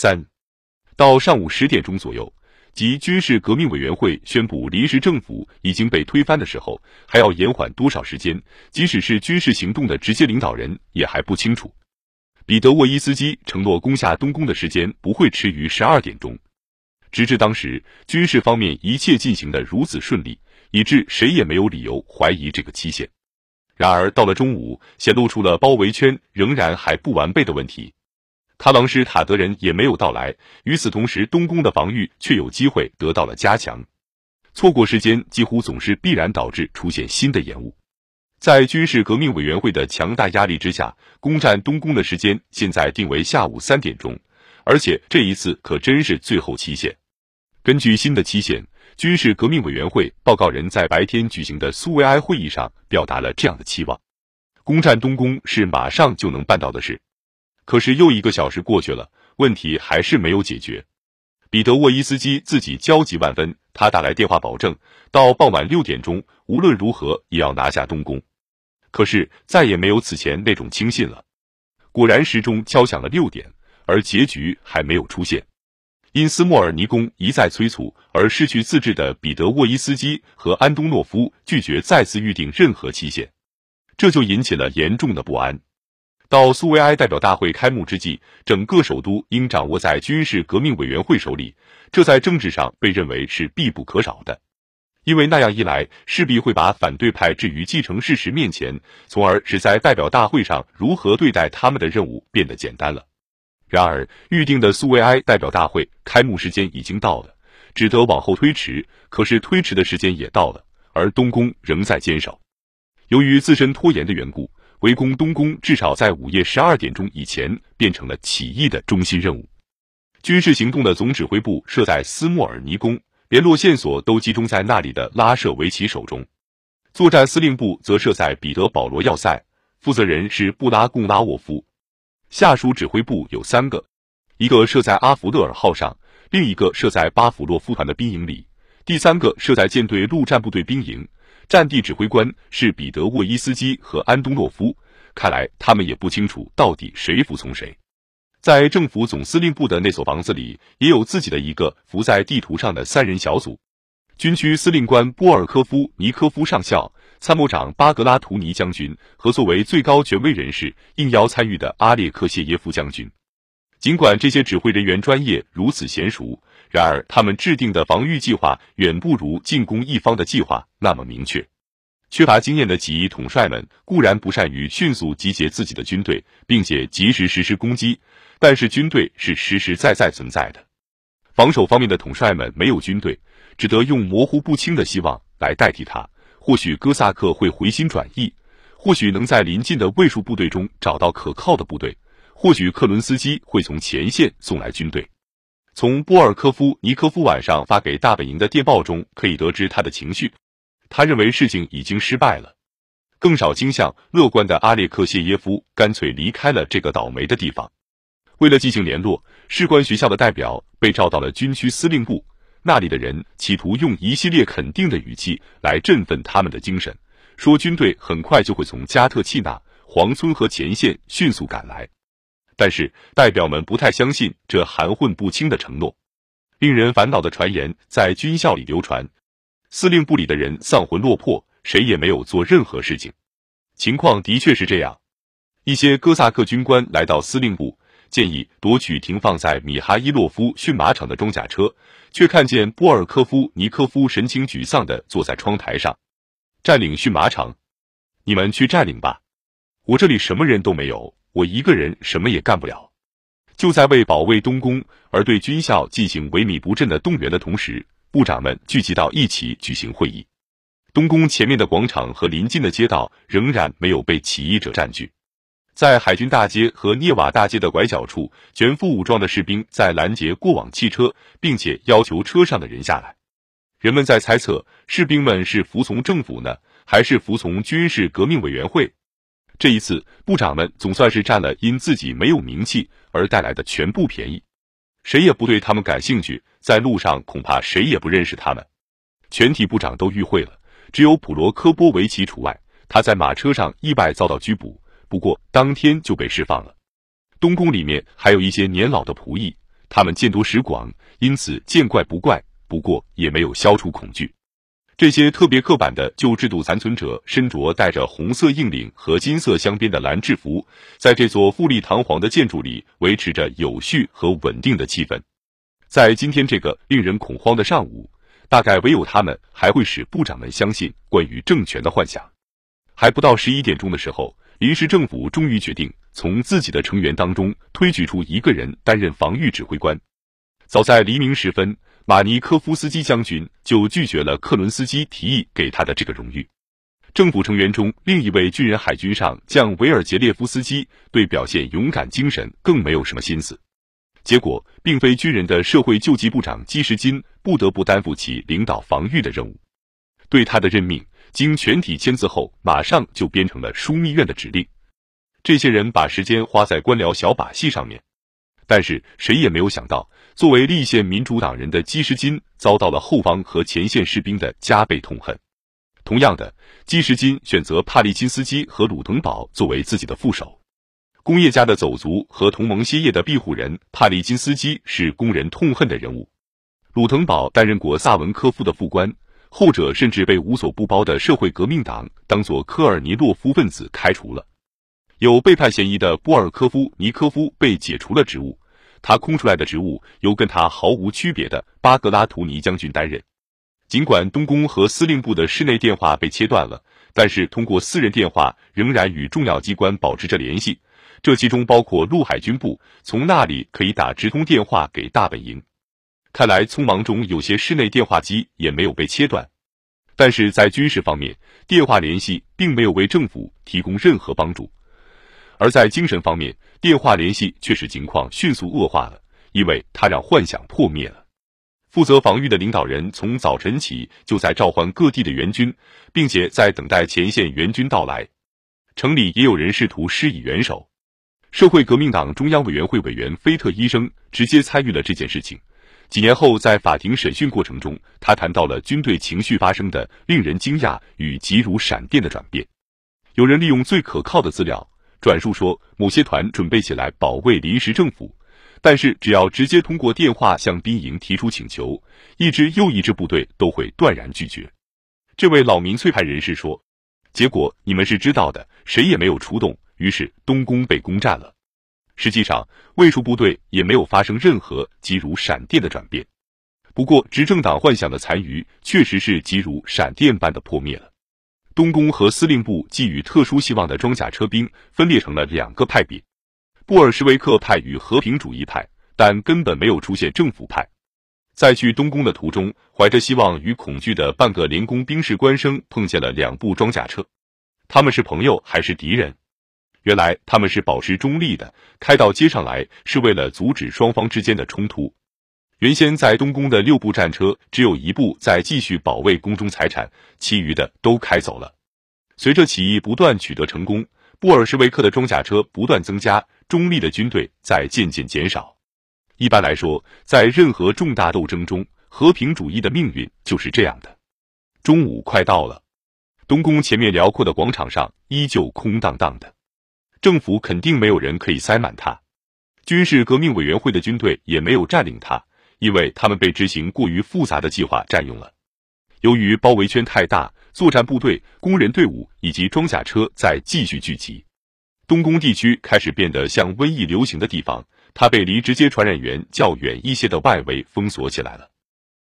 三到上午十点钟左右，即军事革命委员会宣布临时政府已经被推翻的时候，还要延缓多少时间？即使是军事行动的直接领导人也还不清楚。彼得沃伊斯基承诺攻下东宫的时间不会迟于十二点钟。直至当时，军事方面一切进行的如此顺利，以致谁也没有理由怀疑这个期限。然而到了中午，显露出了包围圈仍然还不完备的问题。卡朗施塔德人也没有到来，与此同时，东宫的防御却有机会得到了加强。错过时间几乎总是必然导致出现新的延误。在军事革命委员会的强大压力之下，攻占东宫的时间现在定为下午三点钟。而且这一次可真是最后期限。根据新的期限，军事革命委员会报告人在白天举行的苏维埃会议上表达了这样的期望：攻占东宫是马上就能办到的事。可是又一个小时过去了，问题还是没有解决。彼得沃伊斯基自己焦急万分，他打来电话保证，到傍晚六点钟，无论如何也要拿下东宫。可是再也没有此前那种轻信了。果然，时钟敲响了六点。而结局还没有出现，因斯莫尔尼宫一再催促而失去自制的彼得沃伊斯基和安东诺夫拒绝再次预定任何期限，这就引起了严重的不安。到苏维埃代表大会开幕之际，整个首都应掌握在军事革命委员会手里，这在政治上被认为是必不可少的，因为那样一来势必会把反对派置于既成事实面前，从而使在代表大会上如何对待他们的任务变得简单了。然而，预定的苏维埃代表大会开幕时间已经到了，只得往后推迟。可是推迟的时间也到了，而东宫仍在坚守。由于自身拖延的缘故，围攻东宫至少在午夜十二点钟以前变成了起义的中心任务。军事行动的总指挥部设在斯莫尔尼宫，联络线索都集中在那里的拉舍维奇手中。作战司令部则设在彼得保罗要塞，负责人是布拉贡拉沃夫。下属指挥部有三个，一个设在阿弗勒尔号上，另一个设在巴甫洛夫团的兵营里，第三个设在舰队陆战部队兵营。战地指挥官是彼得沃伊斯基和安东诺夫。看来他们也不清楚到底谁服从谁。在政府总司令部的那所房子里，也有自己的一个浮在地图上的三人小组：军区司令官波尔科夫尼科夫上校。参谋长巴格拉图尼将军和作为最高权威人士应邀参与的阿列克谢耶夫将军，尽管这些指挥人员专业如此娴熟，然而他们制定的防御计划远不如进攻一方的计划那么明确。缺乏经验的起义统帅们固然不善于迅速集结自己的军队，并且及时实施攻击，但是军队是实实在在存在的。防守方面的统帅们没有军队，只得用模糊不清的希望来代替他。或许哥萨克会回心转意，或许能在临近的卫戍部队中找到可靠的部队，或许克伦斯基会从前线送来军队。从波尔科夫尼科夫晚上发给大本营的电报中可以得知他的情绪，他认为事情已经失败了。更少倾向乐观的阿列克谢耶夫干脆离开了这个倒霉的地方。为了进行联络，士官学校的代表被召到了军区司令部。那里的人企图用一系列肯定的语气来振奋他们的精神，说军队很快就会从加特契纳、黄村和前线迅速赶来。但是代表们不太相信这含混不清的承诺。令人烦恼的传言在军校里流传，司令部里的人丧魂落魄，谁也没有做任何事情。情况的确是这样。一些哥萨克军官来到司令部。建议夺取停放在米哈伊洛夫驯马场的装甲车，却看见波尔科夫尼科夫神情沮丧地坐在窗台上。占领驯马场，你们去占领吧，我这里什么人都没有，我一个人什么也干不了。就在为保卫东宫而对军校进行萎靡不振的动员的同时，部长们聚集到一起举行会议。东宫前面的广场和临近的街道仍然没有被起义者占据。在海军大街和涅瓦大街的拐角处，全副武装的士兵在拦截过往汽车，并且要求车上的人下来。人们在猜测，士兵们是服从政府呢，还是服从军事革命委员会？这一次，部长们总算是占了因自己没有名气而带来的全部便宜。谁也不对他们感兴趣，在路上恐怕谁也不认识他们。全体部长都遇会了，只有普罗科波维奇除外。他在马车上意外遭到拘捕。不过当天就被释放了。东宫里面还有一些年老的仆役，他们见多识广，因此见怪不怪。不过也没有消除恐惧。这些特别刻板的旧制度残存者，身着带着红色硬领和金色镶边的蓝制服，在这座富丽堂皇的建筑里维持着有序和稳定的气氛。在今天这个令人恐慌的上午，大概唯有他们还会使部长们相信关于政权的幻想。还不到十一点钟的时候，临时政府终于决定从自己的成员当中推举出一个人担任防御指挥官。早在黎明时分。马尼科夫斯基将军就拒绝了克伦斯基提议给他的这个荣誉。政府成员中另一位军人海军上将维尔杰列夫斯基对表现勇敢精神更没有什么心思。结果，并非军人的社会救济部长基什金不得不担负起领导防御的任务。对他的任命，经全体签字后，马上就编成了枢密院的指令。这些人把时间花在官僚小把戏上面。但是谁也没有想到，作为立宪民主党人的基什金遭到了后方和前线士兵的加倍痛恨。同样的，基什金选择帕利金斯基和鲁腾堡作为自己的副手。工业家的走卒和同盟歇业的庇护人帕利金斯基是工人痛恨的人物。鲁腾堡担任过萨文科夫的副官，后者甚至被无所不包的社会革命党当做科尔尼洛夫分子开除了。有背叛嫌疑的波尔科夫尼科夫被解除了职务，他空出来的职务由跟他毫无区别的巴格拉图尼将军担任。尽管东宫和司令部的室内电话被切断了，但是通过私人电话仍然与重要机关保持着联系，这其中包括陆海军部，从那里可以打直通电话给大本营。看来匆忙中有些室内电话机也没有被切断，但是在军事方面，电话联系并没有为政府提供任何帮助。而在精神方面，电话联系却使情况迅速恶化了，因为他让幻想破灭了。负责防御的领导人从早晨起就在召唤各地的援军，并且在等待前线援军到来。城里也有人试图施以援手。社会革命党中央委员会委员菲特医生直接参与了这件事情。几年后，在法庭审讯过程中，他谈到了军队情绪发生的令人惊讶与急如闪电的转变。有人利用最可靠的资料。转述说，某些团准备起来保卫临时政府，但是只要直接通过电话向兵营提出请求，一支又一支部队都会断然拒绝。这位老民粹派人士说：“结果你们是知道的，谁也没有出动，于是东宫被攻占了。实际上，卫戍部队也没有发生任何急如闪电的转变。不过，执政党幻想的残余确实是急如闪电般的破灭了。”东宫和司令部寄予特殊希望的装甲车兵分裂成了两个派别：布尔什维克派与和平主义派，但根本没有出现政府派。在去东宫的途中，怀着希望与恐惧的半个连宫兵士官生碰见了两部装甲车。他们是朋友还是敌人？原来他们是保持中立的，开到街上来是为了阻止双方之间的冲突。原先在东宫的六部战车，只有一部在继续保卫宫中财产，其余的都开走了。随着起义不断取得成功，布尔什维克的装甲车不断增加，中立的军队在渐渐减少。一般来说，在任何重大斗争中，和平主义的命运就是这样的。中午快到了，东宫前面辽阔的广场上依旧空荡荡的，政府肯定没有人可以塞满它，军事革命委员会的军队也没有占领它。因为他们被执行过于复杂的计划占用了。由于包围圈太大，作战部队、工人队伍以及装甲车在继续聚集，东宫地区开始变得像瘟疫流行的地方。它被离直接传染源较远一些的外围封锁起来了。